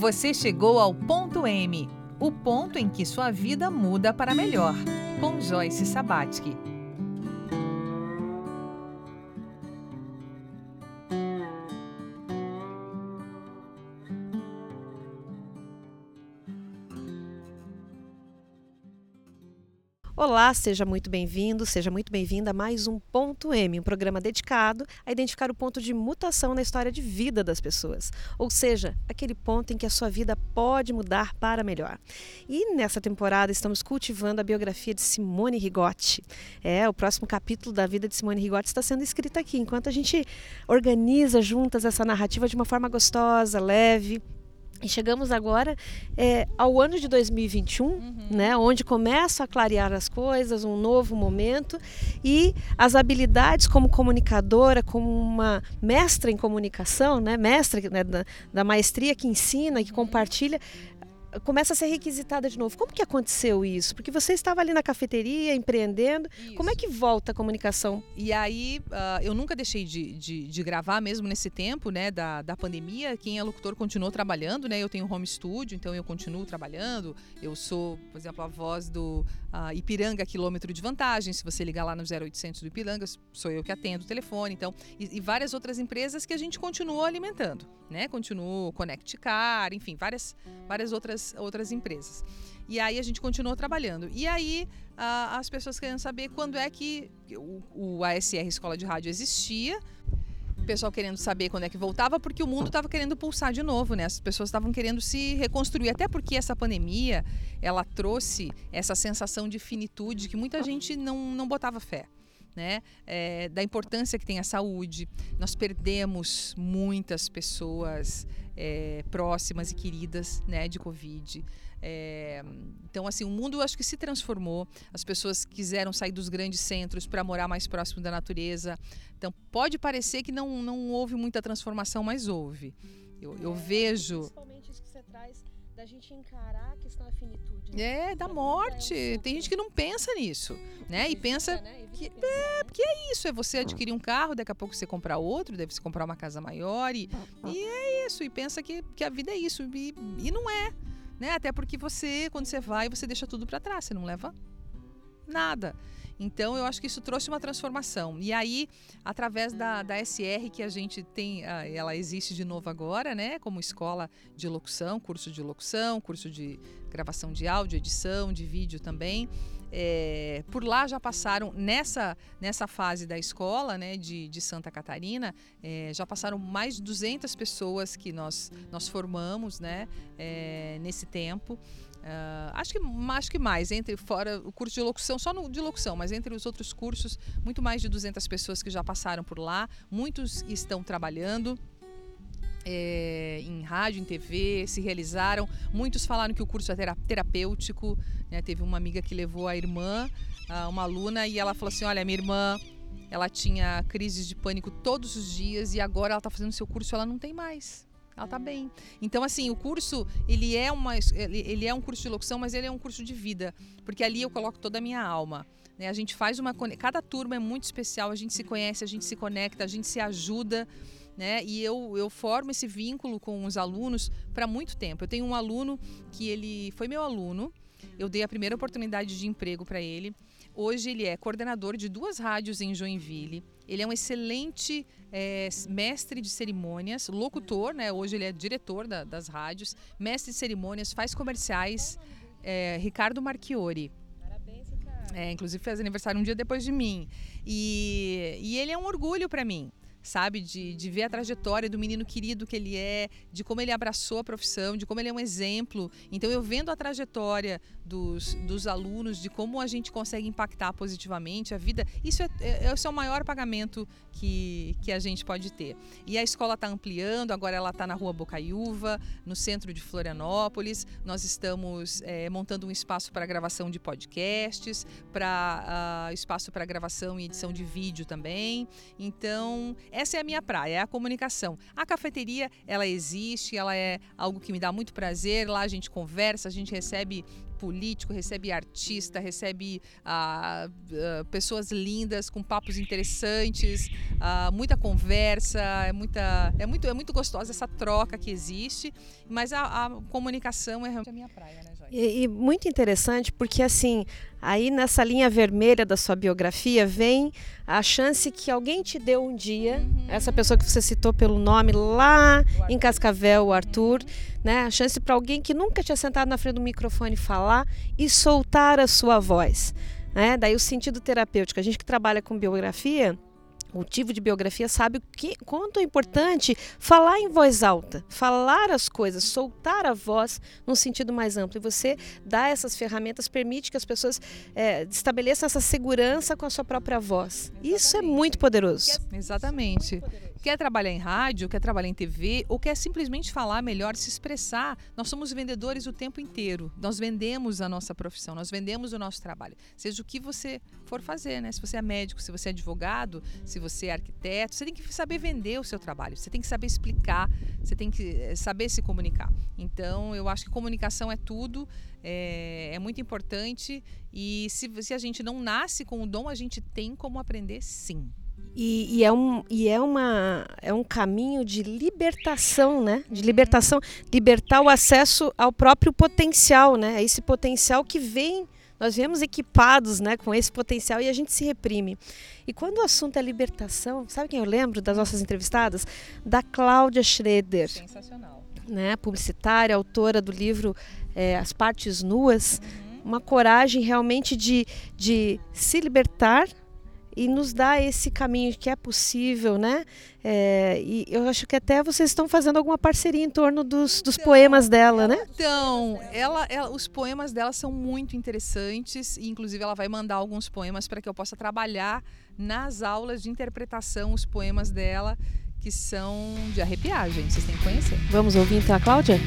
Você chegou ao ponto M, o ponto em que sua vida muda para melhor, com Joyce Sabatsky. Olá, seja muito bem-vindo, seja muito bem-vinda a mais um Ponto M, um programa dedicado a identificar o ponto de mutação na história de vida das pessoas, ou seja, aquele ponto em que a sua vida pode mudar para melhor. E nessa temporada estamos cultivando a biografia de Simone Rigotti. É, o próximo capítulo da vida de Simone Rigotti está sendo escrito aqui, enquanto a gente organiza juntas essa narrativa de uma forma gostosa, leve, e chegamos agora é, ao ano de 2021, uhum. né, onde começam a clarear as coisas, um novo momento e as habilidades como comunicadora, como uma mestra em comunicação, né, mestra né, da, da maestria que ensina, que compartilha, começa a ser requisitada de novo. Como que aconteceu isso? Porque você estava ali na cafeteria, empreendendo. Isso. Como é que volta a comunicação? E aí, uh, eu nunca deixei de, de, de, gravar, mesmo nesse tempo né, da, da pandemia. Quem é locutor continuou trabalhando, né? Eu tenho home studio, então eu continuo trabalhando. Eu sou, por exemplo, a voz do uh, Ipiranga Quilômetro de Vantagem. Se você ligar lá no 0800 do Ipiranga, sou eu que atendo o telefone. Então, e, e várias outras empresas que a gente continuou alimentando, né? Continuo Connect Car, enfim, várias, várias outras outras, outras empresas. E aí a gente continuou trabalhando. E aí a, as pessoas querendo saber quando é que o, o ASR Escola de Rádio existia. Pessoal querendo saber quando é que voltava, porque o mundo estava querendo pulsar de novo, né? As pessoas estavam querendo se reconstruir, até porque essa pandemia, ela trouxe essa sensação de finitude que muita gente não, não botava fé. Né? É, da importância que tem a saúde. Nós perdemos muitas pessoas é, próximas e queridas né, de Covid. É, então, assim, o mundo acho que se transformou. As pessoas quiseram sair dos grandes centros para morar mais próximo da natureza. Então, pode parecer que não, não houve muita transformação, mas houve. Eu, eu vejo. Da gente encarar a questão da finitude. Né? É, da morte. Tem gente que não pensa nisso, né? E pensa né? que é, porque é isso, é você adquirir um carro, daqui a pouco você comprar outro, deve se comprar uma casa maior e, e é isso. E pensa que, que a vida é isso e, e não é, né? Até porque você, quando você vai, você deixa tudo para trás, você não leva nada. Então, eu acho que isso trouxe uma transformação. E aí, através da, da SR, que a gente tem, ah, ela existe de novo agora, né? Como escola de locução, curso de locução, curso de gravação de áudio, edição, de vídeo também. É, por lá já passaram, nessa, nessa fase da escola né, de, de Santa Catarina, é, já passaram mais de 200 pessoas que nós, nós formamos né, é, nesse tempo. Uh, acho, que, acho que mais, entre fora o curso de locução, só no, de locução, mas entre os outros cursos, muito mais de 200 pessoas que já passaram por lá, muitos estão trabalhando. É, em rádio, em TV, se realizaram. Muitos falaram que o curso é terapêutico. Né? Teve uma amiga que levou a irmã, uma aluna, e ela falou assim: Olha, minha irmã, ela tinha crises de pânico todos os dias e agora ela está fazendo seu curso, ela não tem mais ela tá bem. Então, assim, o curso, ele é, uma, ele, é um curso de locução, mas ele é um curso de vida, porque ali eu coloco toda a minha alma. Né? A gente faz uma. Cada turma é muito especial, a gente se conhece, a gente se conecta, a gente se ajuda. Né? E eu, eu formo esse vínculo com os alunos para muito tempo. Eu tenho um aluno que ele foi meu aluno, eu dei a primeira oportunidade de emprego para ele. Hoje ele é coordenador de duas rádios em Joinville. Ele é um excelente é, mestre de cerimônias, locutor, né? Hoje ele é diretor da, das rádios, mestre de cerimônias, faz comerciais. É, Ricardo Marchiori. Parabéns, Ricardo. É, inclusive fez aniversário um dia depois de mim. E, e ele é um orgulho para mim sabe? De, de ver a trajetória do menino querido que ele é, de como ele abraçou a profissão, de como ele é um exemplo. Então, eu vendo a trajetória dos, dos alunos, de como a gente consegue impactar positivamente a vida, isso é, é, é o maior pagamento que, que a gente pode ter. E a escola está ampliando, agora ela está na rua Bocaiúva, no centro de Florianópolis. Nós estamos é, montando um espaço para gravação de podcasts, para uh, espaço para gravação e edição de vídeo também. Então, essa é a minha praia, é a comunicação. A cafeteria, ela existe, ela é algo que me dá muito prazer. Lá a gente conversa, a gente recebe político, recebe artista, recebe ah, ah, pessoas lindas com papos interessantes, ah, muita conversa, é, muita, é, muito, é muito gostosa essa troca que existe, mas a, a comunicação é realmente a minha praia, né, Joyce? E, e muito interessante porque assim Aí nessa linha vermelha da sua biografia vem a chance que alguém te deu um dia, uhum. essa pessoa que você citou pelo nome lá em Cascavel, o Arthur, né? A chance para alguém que nunca tinha sentado na frente do microfone falar e soltar a sua voz, né? Daí o sentido terapêutico. A gente que trabalha com biografia, motivo de biografia sabe o que, quanto é importante falar em voz alta, falar as coisas, soltar a voz num sentido mais amplo. E você dá essas ferramentas, permite que as pessoas é, estabeleçam essa segurança com a sua própria voz. Exatamente. Isso é muito poderoso. Exatamente. Muito poderoso. Quer trabalhar em rádio, quer trabalhar em TV ou quer simplesmente falar melhor, se expressar, nós somos vendedores o tempo inteiro. Nós vendemos a nossa profissão, nós vendemos o nosso trabalho. Seja o que você for fazer, né? Se você é médico, se você é advogado, se você é arquiteto, você tem que saber vender o seu trabalho, você tem que saber explicar, você tem que eh, saber se comunicar. Então, eu acho que comunicação é tudo, é, é muito importante e se, se a gente não nasce com o dom, a gente tem como aprender sim. E, e, é, um, e é, uma, é um caminho de libertação, né? De libertação, libertar o acesso ao próprio potencial, né? É esse potencial que vem, nós viemos equipados né, com esse potencial e a gente se reprime. E quando o assunto é libertação, sabe quem eu lembro das nossas entrevistadas? Da Cláudia Schroeder. Sensacional. Né, publicitária, autora do livro é, As Partes Nuas. Uhum. Uma coragem realmente de, de se libertar e nos dá esse caminho que é possível, né? É, e eu acho que até vocês estão fazendo alguma parceria em torno dos, dos então, poemas dela, né? Então, ela, ela, os poemas dela são muito interessantes e, inclusive, ela vai mandar alguns poemas para que eu possa trabalhar nas aulas de interpretação os poemas dela, que são de arrepiar, gente. Vocês têm que conhecer. Vamos ouvir então a Cláudia?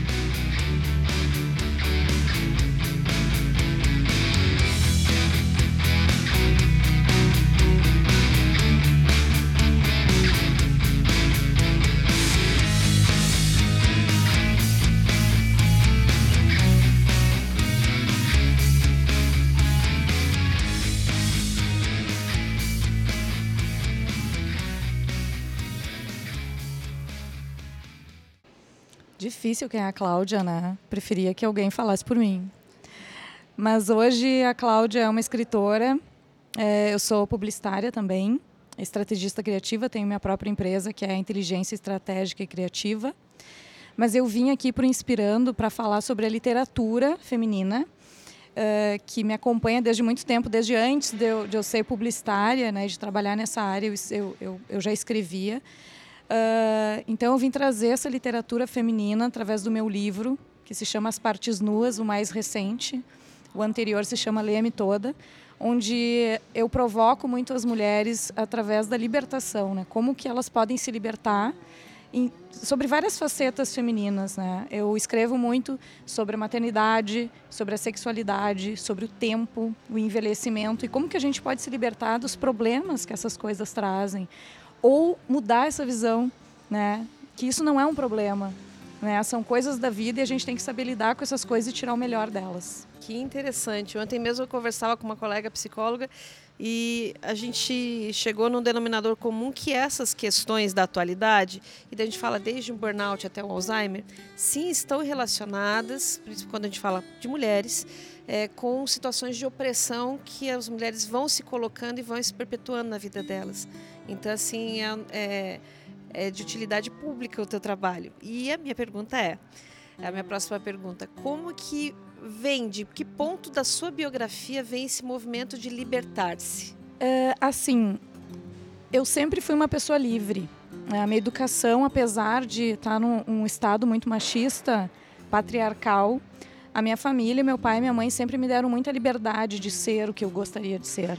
Difícil quem é a Cláudia, né? Preferia que alguém falasse por mim. Mas hoje a Cláudia é uma escritora, é, eu sou publicitária também, estrategista criativa, tenho minha própria empresa que é Inteligência Estratégica e Criativa. Mas eu vim aqui por Inspirando para falar sobre a literatura feminina, uh, que me acompanha desde muito tempo, desde antes de eu, de eu ser publicitária, né, de trabalhar nessa área, eu, eu, eu já escrevia. Uh, então eu vim trazer essa literatura feminina através do meu livro, que se chama As Partes Nuas, o mais recente. O anterior se chama Leia-me Toda, onde eu provoco muito as mulheres através da libertação, né? Como que elas podem se libertar em, sobre várias facetas femininas, né? Eu escrevo muito sobre a maternidade, sobre a sexualidade, sobre o tempo, o envelhecimento e como que a gente pode se libertar dos problemas que essas coisas trazem ou mudar essa visão, né? Que isso não é um problema, né? São coisas da vida e a gente tem que saber lidar com essas coisas e tirar o melhor delas. Que interessante. Ontem mesmo eu conversava com uma colega psicóloga e a gente chegou num denominador comum que essas questões da atualidade, e daí a gente fala desde o burnout até o Alzheimer, sim estão relacionadas, quando a gente fala de mulheres, é, com situações de opressão que as mulheres vão se colocando e vão se perpetuando na vida delas. Então, assim, é, é, é de utilidade pública o teu trabalho. E a minha pergunta é, a minha próxima pergunta, como que vem, de que ponto da sua biografia vem esse movimento de libertar-se? É, assim, eu sempre fui uma pessoa livre. A minha educação, apesar de estar num um estado muito machista, patriarcal, a minha família, meu pai e minha mãe sempre me deram muita liberdade de ser o que eu gostaria de ser.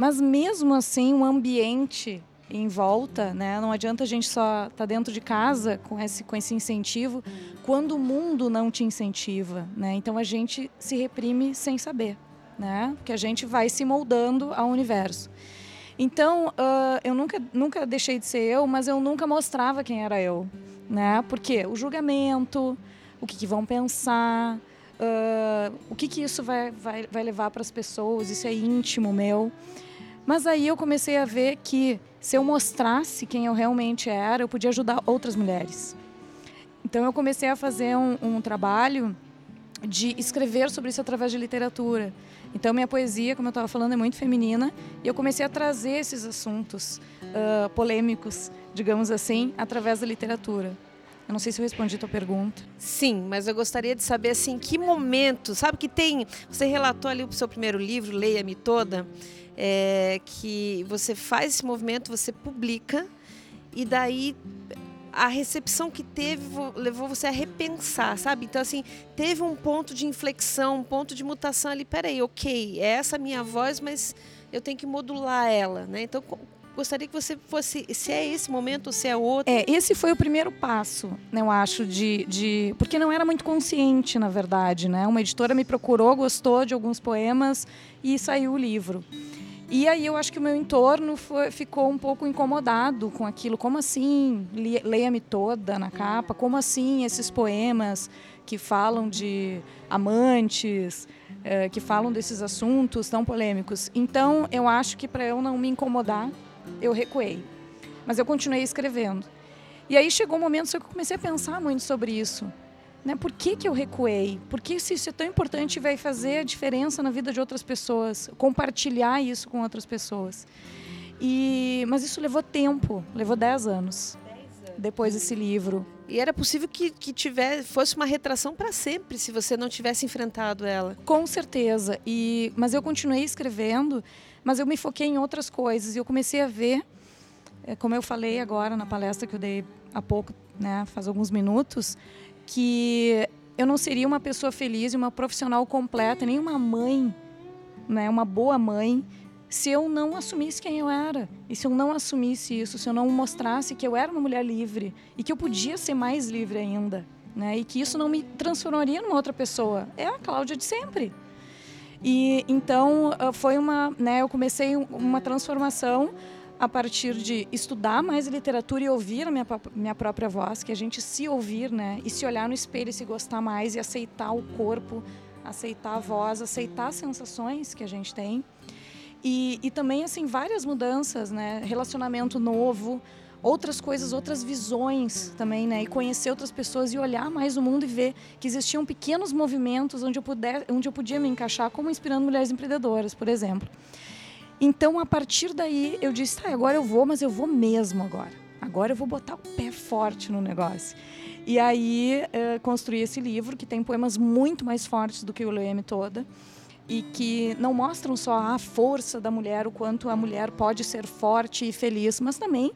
Mas mesmo assim, o ambiente em volta, né? Não adianta a gente só estar tá dentro de casa com esse com esse incentivo, quando o mundo não te incentiva, né? Então a gente se reprime sem saber, né? Porque a gente vai se moldando ao universo. Então, uh, eu nunca, nunca deixei de ser eu, mas eu nunca mostrava quem era eu. Né? Porque o julgamento, o que, que vão pensar, uh, o que, que isso vai, vai, vai levar para as pessoas, isso é íntimo meu. Mas aí eu comecei a ver que se eu mostrasse quem eu realmente era, eu podia ajudar outras mulheres. Então eu comecei a fazer um, um trabalho de escrever sobre isso através de literatura. Então, minha poesia, como eu estava falando, é muito feminina e eu comecei a trazer esses assuntos uh, polêmicos, digamos assim, através da literatura. Eu não sei se eu respondi a tua pergunta. Sim, mas eu gostaria de saber assim, que momento, sabe que tem, você relatou ali o seu primeiro livro, Leia-me Toda, é, que você faz esse movimento, você publica e daí a recepção que teve levou você a repensar, sabe? Então, assim, teve um ponto de inflexão, um ponto de mutação ali. Peraí, ok, é essa minha voz, mas eu tenho que modular ela, né? Então, gostaria que você fosse, se é esse momento ou se é outro. É, esse foi o primeiro passo, né, eu acho, de, de. Porque não era muito consciente, na verdade, né? Uma editora me procurou, gostou de alguns poemas e saiu o livro. E aí eu acho que o meu entorno foi, ficou um pouco incomodado com aquilo. Como assim, leia-me toda na capa? Como assim esses poemas que falam de amantes, é, que falam desses assuntos tão polêmicos? Então eu acho que para eu não me incomodar, eu recuei. Mas eu continuei escrevendo. E aí chegou um momento que eu comecei a pensar muito sobre isso. Né? Por que, que eu recuei? Por que se isso é tão importante vai fazer a diferença na vida de outras pessoas? Compartilhar isso com outras pessoas. E, mas isso levou tempo, levou 10 anos, depois desse livro. E era possível que, que tiver, fosse uma retração para sempre se você não tivesse enfrentado ela. Com certeza. E, mas eu continuei escrevendo, mas eu me foquei em outras coisas. E eu comecei a ver, é, como eu falei agora na palestra que eu dei há pouco, né, faz alguns minutos, que eu não seria uma pessoa feliz e uma profissional completa, nem uma mãe, né, uma boa mãe, se eu não assumisse quem eu era. E se eu não assumisse isso, se eu não mostrasse que eu era uma mulher livre e que eu podia ser mais livre ainda, né? E que isso não me transformaria numa outra pessoa. É a Cláudia de sempre. E então ah, foi uma, né, eu comecei uma transformação a partir de estudar mais literatura e ouvir a minha, minha própria voz, que a gente se ouvir, né? E se olhar no espelho e se gostar mais e aceitar o corpo, aceitar a voz, aceitar as sensações que a gente tem. E, e também, assim, várias mudanças, né? Relacionamento novo, outras coisas, outras visões também, né? E conhecer outras pessoas e olhar mais o mundo e ver que existiam pequenos movimentos onde eu, puder, onde eu podia me encaixar, como inspirando mulheres empreendedoras, por exemplo. Então, a partir daí, eu disse: tá, agora eu vou, mas eu vou mesmo agora. Agora eu vou botar o pé forte no negócio. E aí, uh, construí esse livro, que tem poemas muito mais fortes do que o Leeme toda e que não mostram só a força da mulher, o quanto a mulher pode ser forte e feliz, mas também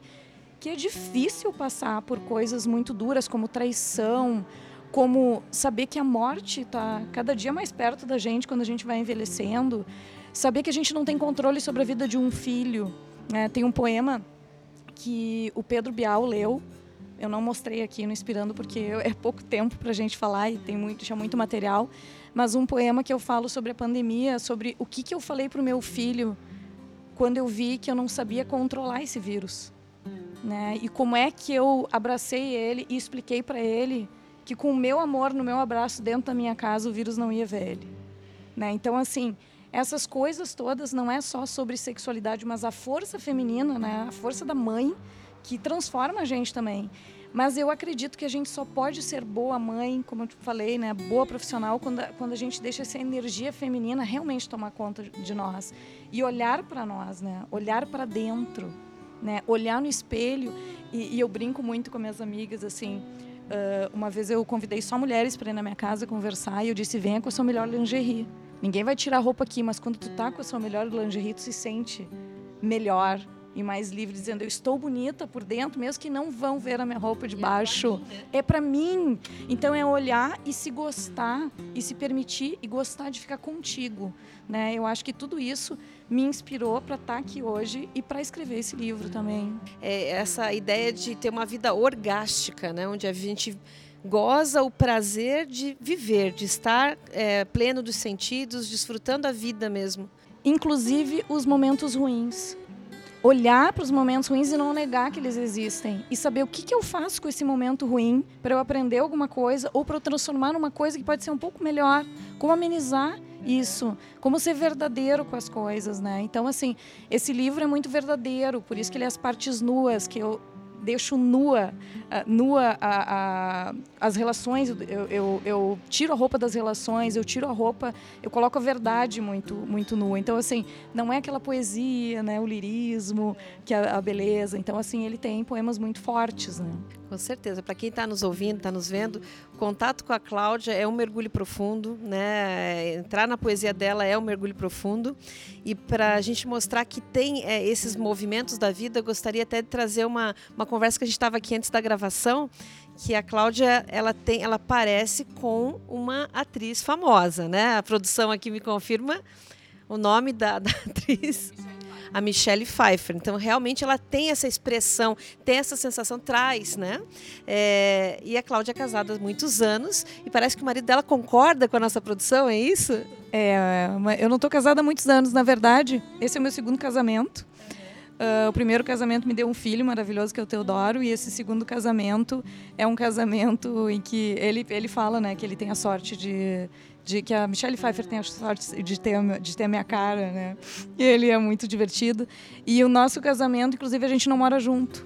que é difícil passar por coisas muito duras como traição, como saber que a morte está cada dia mais perto da gente quando a gente vai envelhecendo, saber que a gente não tem controle sobre a vida de um filho. É, tem um poema que o Pedro Bial leu. Eu não mostrei aqui no Inspirando porque é pouco tempo para a gente falar e tem muito, já muito material. Mas um poema que eu falo sobre a pandemia, sobre o que, que eu falei para o meu filho quando eu vi que eu não sabia controlar esse vírus. Né? E como é que eu abracei ele e expliquei para ele que com o meu amor no meu abraço dentro da minha casa o vírus não ia ver ele. Né? Então, assim, essas coisas todas não é só sobre sexualidade, mas a força feminina, né? a força da mãe, que transforma a gente também. Mas eu acredito que a gente só pode ser boa mãe, como eu falei, né? boa profissional, quando a, quando a gente deixa essa energia feminina realmente tomar conta de nós. E olhar para nós, né? olhar para dentro, né? olhar no espelho. E, e, eu brinco muito com minhas amigas, assim. Uh, uma vez eu convidei só mulheres para ir na minha casa conversar e eu disse: venha com a sua melhor lingerie. Ninguém vai tirar a roupa aqui, mas quando tu tá com a sua melhor lingerie, tu se sente melhor e mais livre, dizendo eu estou bonita por dentro, mesmo que não vão ver a minha roupa de baixo. É para mim. Né? É então é olhar e se gostar e se permitir e gostar de ficar contigo, né? Eu acho que tudo isso me inspirou para estar tá aqui hoje e para escrever esse livro também. É essa ideia de ter uma vida orgástica, né, onde a gente goza o prazer de viver, de estar é, pleno dos sentidos, desfrutando a vida mesmo. Inclusive os momentos ruins. olhar para os momentos ruins e não negar que eles existem. E saber o que, que eu faço com esse momento ruim para eu aprender alguma coisa ou para eu transformar numa coisa que pode ser um pouco melhor. Como amenizar isso, como ser verdadeiro com as coisas, né? Então, assim, esse livro é muito verdadeiro, por isso que ele é as partes nuas, que eu deixo nua, nua a, a, as relações, eu, eu, eu, tiro a roupa das relações, eu tiro a roupa, eu coloco a verdade muito, muito nua. Então, assim, não é aquela poesia, né, o lirismo, que é a beleza. Então, assim, ele tem poemas muito fortes, né? Com certeza. Para quem está nos ouvindo, está nos vendo, contato com a Cláudia é um mergulho profundo, né? Entrar na poesia dela é um mergulho profundo. E para a gente mostrar que tem é, esses movimentos da vida, eu gostaria até de trazer uma, uma conversa que a gente estava aqui antes da gravação, que a Cláudia ela tem, ela parece com uma atriz famosa, né? A produção aqui me confirma o nome da, da atriz a Michelle Pfeiffer. Então, realmente, ela tem essa expressão, tem essa sensação, traz, né? É, e a Cláudia é casada há muitos anos e parece que o marido dela concorda com a nossa produção, é isso? É, eu não estou casada há muitos anos, na verdade. Esse é o meu segundo casamento. Uh, o primeiro casamento me deu um filho maravilhoso que é o Teodoro e esse segundo casamento é um casamento em que ele ele fala né que ele tem a sorte de de que a Michelle Pfeiffer tem a sorte de ter, de ter a minha cara, né? E ele é muito divertido. E o nosso casamento, inclusive, a gente não mora junto.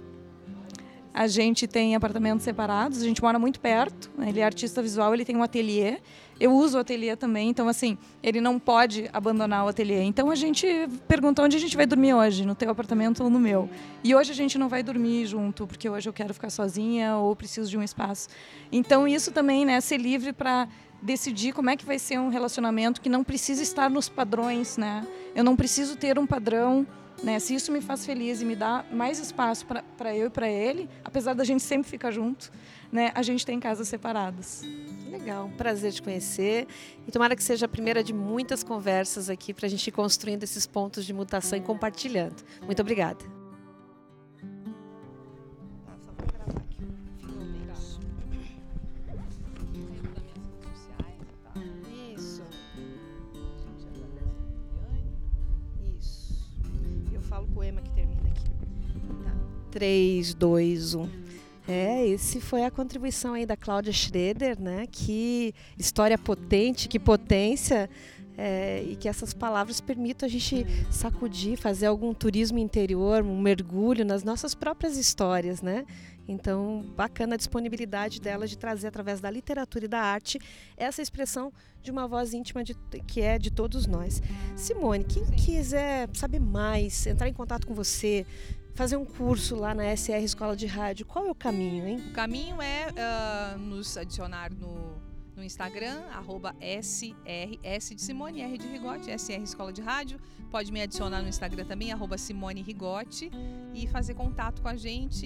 A gente tem apartamentos separados, a gente mora muito perto. Né? Ele é artista visual, ele tem um ateliê. Eu uso o ateliê também, então assim, ele não pode abandonar o ateliê. Então a gente perguntou onde a gente vai dormir hoje, no teu apartamento ou no meu. E hoje a gente não vai dormir junto, porque hoje eu quero ficar sozinha ou preciso de um espaço. Então isso também, né, ser livre para decidir como é que vai ser um relacionamento que não precisa estar nos padrões, né? Eu não preciso ter um padrão, né? Se isso me faz feliz e me dá mais espaço para eu e para ele, apesar da gente sempre ficar junto, né? A gente tem casas separadas. Legal, prazer te conhecer e tomara que seja a primeira de muitas conversas aqui para a gente ir construindo esses pontos de mutação e compartilhando. Muito obrigada. 3, 2, 1. É, esse foi a contribuição aí da Cláudia Schroeder, né? Que história potente, que potência. É, e que essas palavras permitam a gente sacudir, fazer algum turismo interior, um mergulho nas nossas próprias histórias, né? Então, bacana a disponibilidade dela de trazer através da literatura e da arte essa expressão de uma voz íntima de, que é de todos nós. Simone, quem quiser saber mais, entrar em contato com você, fazer um curso lá na SR Escola de Rádio, qual é o caminho, hein? O caminho é uh, nos adicionar no no Instagram, arroba SR, de Simone, R de Rigote, SR Escola de Rádio. Pode me adicionar no Instagram também, arroba Simone Rigote, e fazer contato com a gente.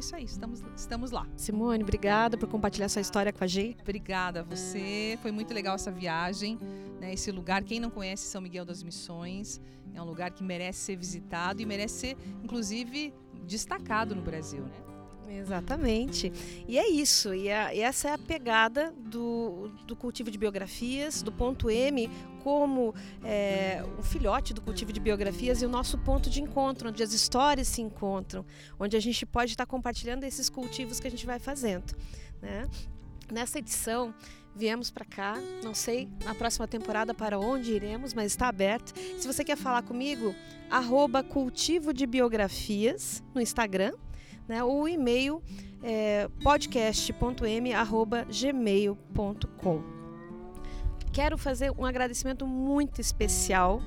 Isso aí, estamos, estamos lá. Simone, obrigada por compartilhar sua história com a gente. Obrigada a você, foi muito legal essa viagem, né, esse lugar. Quem não conhece São Miguel das Missões, é um lugar que merece ser visitado e merece ser, inclusive, destacado no Brasil, né? Exatamente. E é isso. E, a, e, essa é a pegada do, do cultivo de biografias, do ponto M, como é, um filhote do cultivo de biografias e o nosso ponto de encontro, onde as histórias se encontram, onde a gente pode estar compartilhando esses cultivos que a gente vai fazendo. Né? Nessa edição, viemos para cá. Não sei na próxima temporada para onde iremos, mas está aberto. Se você quer falar comigo, arroba cultivo de biografias no Instagram né? O e-mail é podcast.m@gmail.com. Quero fazer um agradecimento muito especial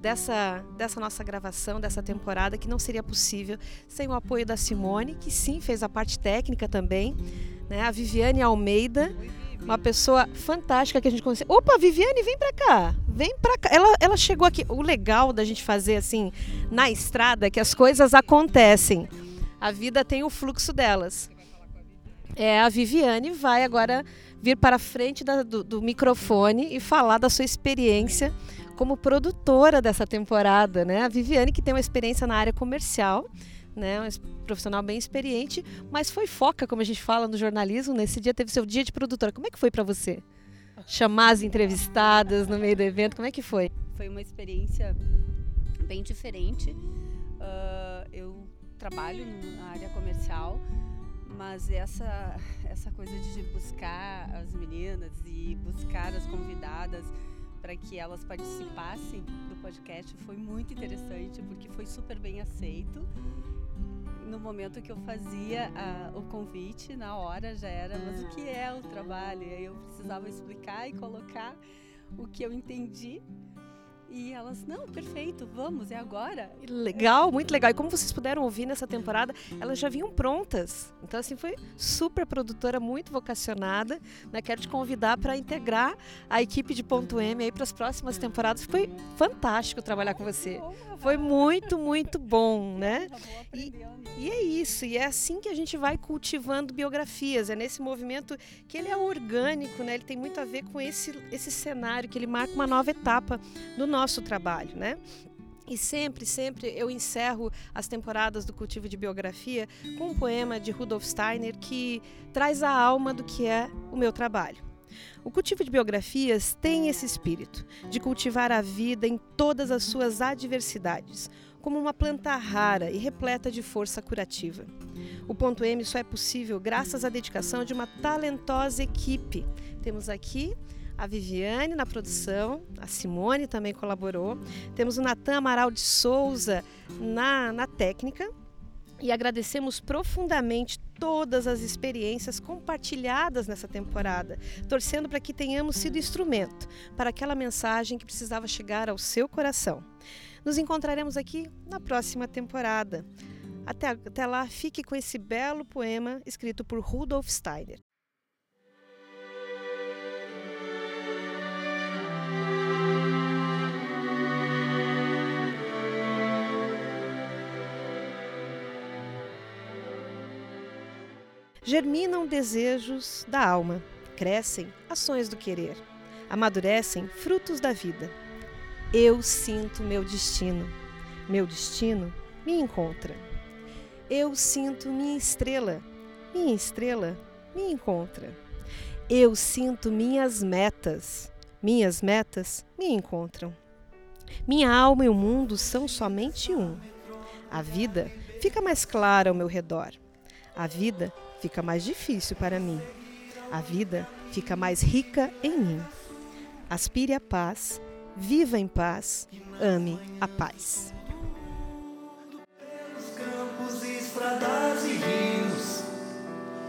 dessa, dessa nossa gravação, dessa temporada, que não seria possível sem o apoio da Simone, que sim fez a parte técnica também, né? a Viviane Almeida, uma pessoa fantástica que a gente conheceu. Opa, Viviane, vem pra cá. Vem pra cá. Ela, ela chegou aqui. O legal da gente fazer assim, na estrada, é que as coisas acontecem. A vida tem o fluxo delas. É, a Viviane vai agora vir para a frente da, do, do microfone e falar da sua experiência como produtora dessa temporada, né? A Viviane que tem uma experiência na área comercial, né? Um profissional bem experiente, mas foi foca, como a gente fala no jornalismo. Nesse dia teve seu dia de produtora. Como é que foi para você? Chamar as entrevistadas no meio do evento, como é que foi? Foi uma experiência bem diferente Uh, eu trabalho na área comercial, mas essa, essa coisa de buscar as meninas e buscar as convidadas para que elas participassem do podcast foi muito interessante, porque foi super bem aceito. No momento que eu fazia a, o convite, na hora já era, mas o que é o trabalho? E aí eu precisava explicar e colocar o que eu entendi e elas, não, perfeito, vamos, é agora. Legal, muito legal. E como vocês puderam ouvir nessa temporada, elas já vinham prontas. Então, assim, foi super produtora, muito vocacionada. Né? Quero te convidar para integrar a equipe de Ponto M aí para as próximas temporadas. Foi fantástico trabalhar com você. Foi muito, muito bom, né? E, e é isso, e é assim que a gente vai cultivando biografias. É nesse movimento que ele é orgânico, né? Ele tem muito a ver com esse, esse cenário, que ele marca uma nova etapa do nosso trabalho, né? E sempre, sempre eu encerro as temporadas do Cultivo de Biografia com um poema de Rudolf Steiner que traz a alma do que é o meu trabalho. O cultivo de biografias tem esse espírito de cultivar a vida em todas as suas adversidades, como uma planta rara e repleta de força curativa. O ponto M só é possível graças à dedicação de uma talentosa equipe. Temos aqui a Viviane na produção, a Simone também colaborou. Temos o Natan Amaral de Souza na, na técnica. E agradecemos profundamente todas as experiências compartilhadas nessa temporada, torcendo para que tenhamos sido instrumento para aquela mensagem que precisava chegar ao seu coração. Nos encontraremos aqui na próxima temporada. Até, até lá, fique com esse belo poema escrito por Rudolf Steiner. Germinam desejos da alma, crescem ações do querer, amadurecem frutos da vida. Eu sinto meu destino, meu destino me encontra. Eu sinto minha estrela, minha estrela me encontra. Eu sinto minhas metas, minhas metas me encontram. Minha alma e o mundo são somente um. A vida fica mais clara ao meu redor. A vida fica mais difícil para mim. A vida fica mais rica em mim. Aspire a paz, viva em paz, ame a paz. Pelos campos, estradas e rios,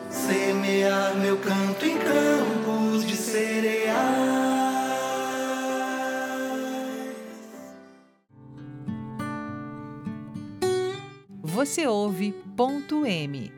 semear meu canto em campos de cereais. Você ouve ponto M